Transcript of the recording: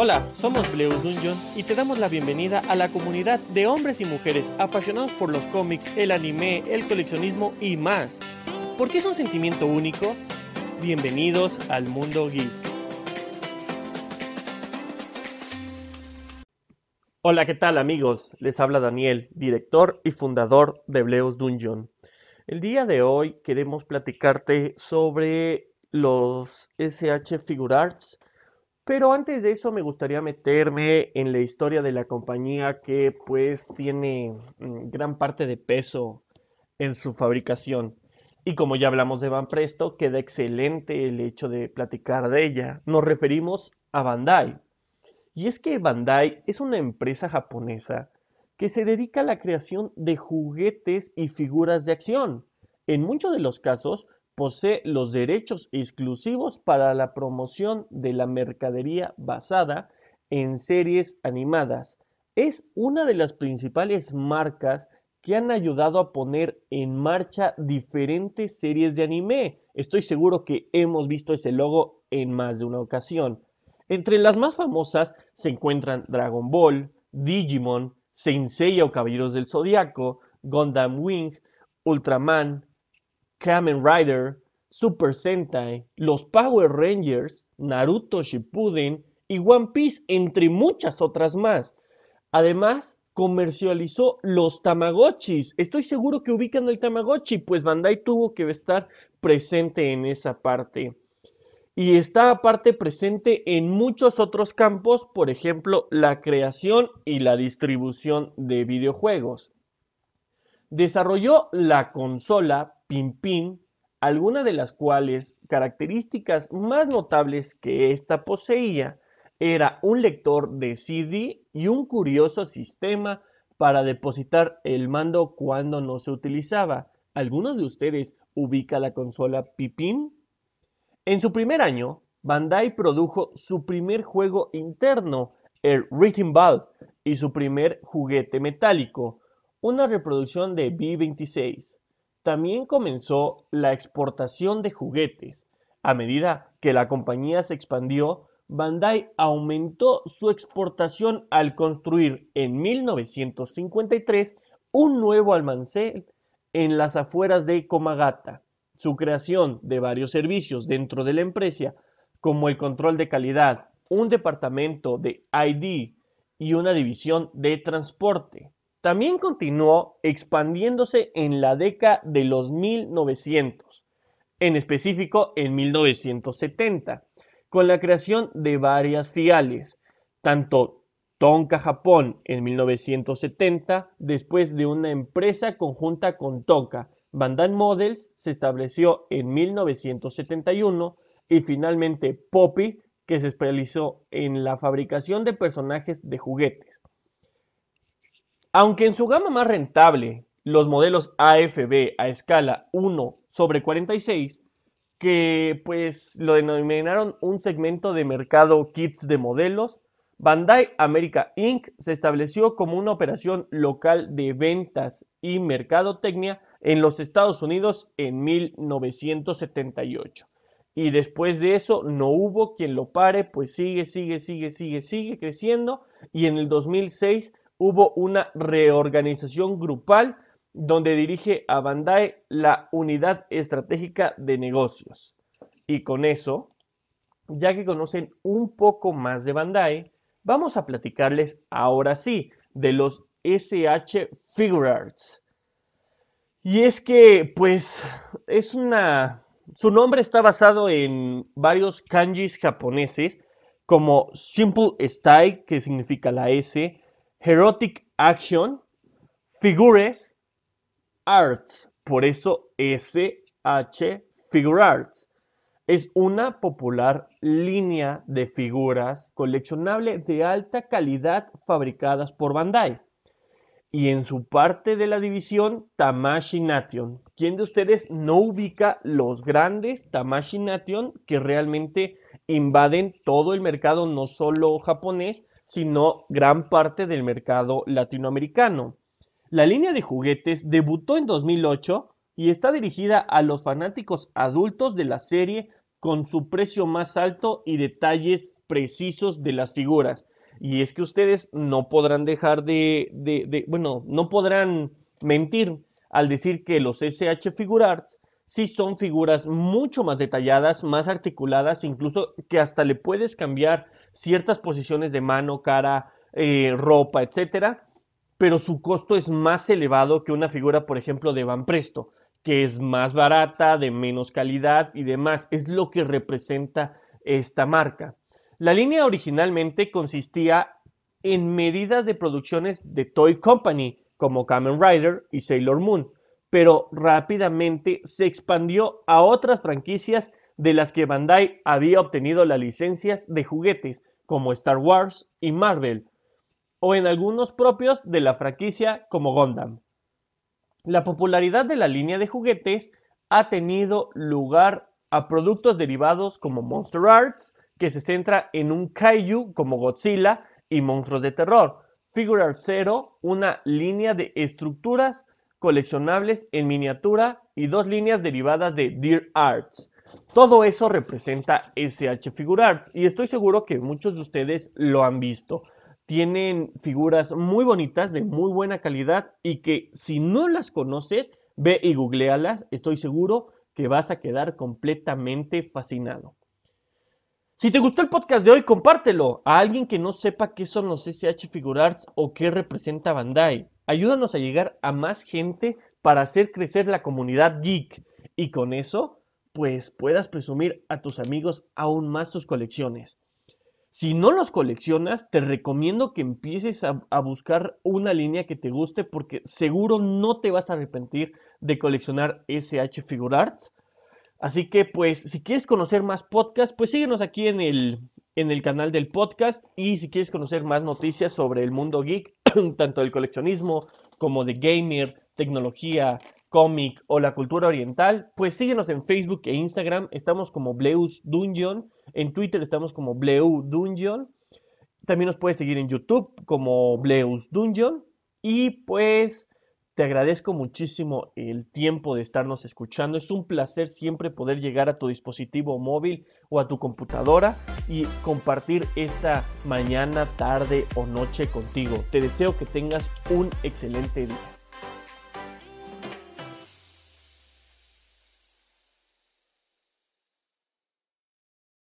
Hola, somos Bleus Dungeon y te damos la bienvenida a la comunidad de hombres y mujeres apasionados por los cómics, el anime, el coleccionismo y más. ¿Por qué es un sentimiento único? Bienvenidos al mundo geek. Hola, ¿qué tal amigos? Les habla Daniel, director y fundador de Bleus Dungeon. El día de hoy queremos platicarte sobre los SH Figure Arts, pero antes de eso me gustaría meterme en la historia de la compañía que pues tiene mm, gran parte de peso en su fabricación. Y como ya hablamos de Van Presto, queda excelente el hecho de platicar de ella. Nos referimos a Bandai. Y es que Bandai es una empresa japonesa que se dedica a la creación de juguetes y figuras de acción. En muchos de los casos, posee los derechos exclusivos para la promoción de la mercadería basada en series animadas. Es una de las principales marcas que han ayudado a poner en marcha diferentes series de anime. Estoy seguro que hemos visto ese logo en más de una ocasión. Entre las más famosas se encuentran Dragon Ball, Digimon, Saint Seiya o Caballeros del Zodiaco, Gundam Wing, Ultraman, Kamen Rider, Super Sentai, los Power Rangers, Naruto Shippuden y One Piece, entre muchas otras más. Además, comercializó los Tamagotchis. Estoy seguro que ubican el Tamagotchi, pues Bandai tuvo que estar presente en esa parte. Y está aparte presente en muchos otros campos, por ejemplo, la creación y la distribución de videojuegos. Desarrolló la consola Pimpin, algunas de las cuales características más notables que ésta poseía era un lector de CD y un curioso sistema para depositar el mando cuando no se utilizaba. ¿Algunos de ustedes ubica la consola Pippin? En su primer año, Bandai produjo su primer juego interno, el Rhythm Ball, y su primer juguete metálico, una reproducción de B-26. También comenzó la exportación de juguetes. A medida que la compañía se expandió, Bandai aumentó su exportación al construir en 1953 un nuevo almacén en las afueras de Komagata. Su creación de varios servicios dentro de la empresa, como el control de calidad, un departamento de ID y una división de transporte. También continuó expandiéndose en la década de los 1900, en específico en 1970, con la creación de varias filiales, tanto Tonka Japón en 1970, después de una empresa conjunta con Tonka, Bandai Models se estableció en 1971 y finalmente Poppy, que se especializó en la fabricación de personajes de juguetes. Aunque en su gama más rentable, los modelos AFB a escala 1 sobre 46, que pues lo denominaron un segmento de mercado kits de modelos, Bandai America Inc. se estableció como una operación local de ventas y mercadotecnia en los Estados Unidos en 1978. Y después de eso no hubo quien lo pare, pues sigue, sigue, sigue, sigue, sigue creciendo. Y en el 2006 hubo una reorganización grupal donde dirige a Bandai la unidad estratégica de negocios. Y con eso, ya que conocen un poco más de Bandai, vamos a platicarles ahora sí de los SH Figure Arts. Y es que, pues, es una... Su nombre está basado en varios kanjis japoneses, como Simple Style, que significa la S, Heroic Action, Figures, Arts, por eso SH Figure Arts. Es una popular línea de figuras coleccionable de alta calidad fabricadas por Bandai. Y en su parte de la división Tamashi Nation. ¿Quién de ustedes no ubica los grandes Tamashi Nation que realmente invaden todo el mercado, no solo japonés, sino gran parte del mercado latinoamericano. La línea de juguetes debutó en 2008 y está dirigida a los fanáticos adultos de la serie con su precio más alto y detalles precisos de las figuras. Y es que ustedes no podrán dejar de, de, bueno, no podrán mentir al decir que los SH Figurarts sí son figuras mucho más detalladas, más articuladas, incluso que hasta le puedes cambiar ciertas posiciones de mano, cara, eh, ropa, etcétera, pero su costo es más elevado que una figura, por ejemplo, de Van Presto, que es más barata, de menos calidad y demás. Es lo que representa esta marca. La línea originalmente consistía en medidas de producciones de Toy Company, como Kamen Rider y Sailor Moon, pero rápidamente se expandió a otras franquicias de las que Bandai había obtenido las licencias de juguetes, como Star Wars y Marvel, o en algunos propios de la franquicia como Gundam. La popularidad de la línea de juguetes ha tenido lugar a productos derivados como Monster Arts, que se centra en un kaiju como Godzilla y monstruos de terror, Figure Zero, una línea de estructuras coleccionables en miniatura y dos líneas derivadas de Dear Arts. Todo eso representa SH Figure Arts y estoy seguro que muchos de ustedes lo han visto. Tienen figuras muy bonitas, de muy buena calidad y que si no las conoces, ve y googlealas. Estoy seguro que vas a quedar completamente fascinado. Si te gustó el podcast de hoy, compártelo a alguien que no sepa qué son los SH Figure Arts o qué representa Bandai. Ayúdanos a llegar a más gente para hacer crecer la comunidad geek y con eso, pues puedas presumir a tus amigos aún más tus colecciones. Si no los coleccionas, te recomiendo que empieces a, buscar una línea que te guste porque seguro no te vas a arrepentir de coleccionar SH Figure Arts Así que pues si quieres conocer más podcasts, pues síguenos aquí en el, en el canal del podcast y si quieres conocer más noticias sobre el mundo geek, tanto del coleccionismo como de gamer, tecnología, cómic o la cultura oriental, pues síguenos en Facebook e Instagram, estamos como Bleus Dungeon, en Twitter estamos como Bleu Dungeon, también nos puedes seguir en YouTube como Bleus Dungeon y pues te agradezco muchísimo el tiempo de estarnos escuchando. Es un placer siempre poder llegar a tu dispositivo móvil o a tu computadora y compartir esta mañana, tarde o noche contigo. Te deseo que tengas un excelente día.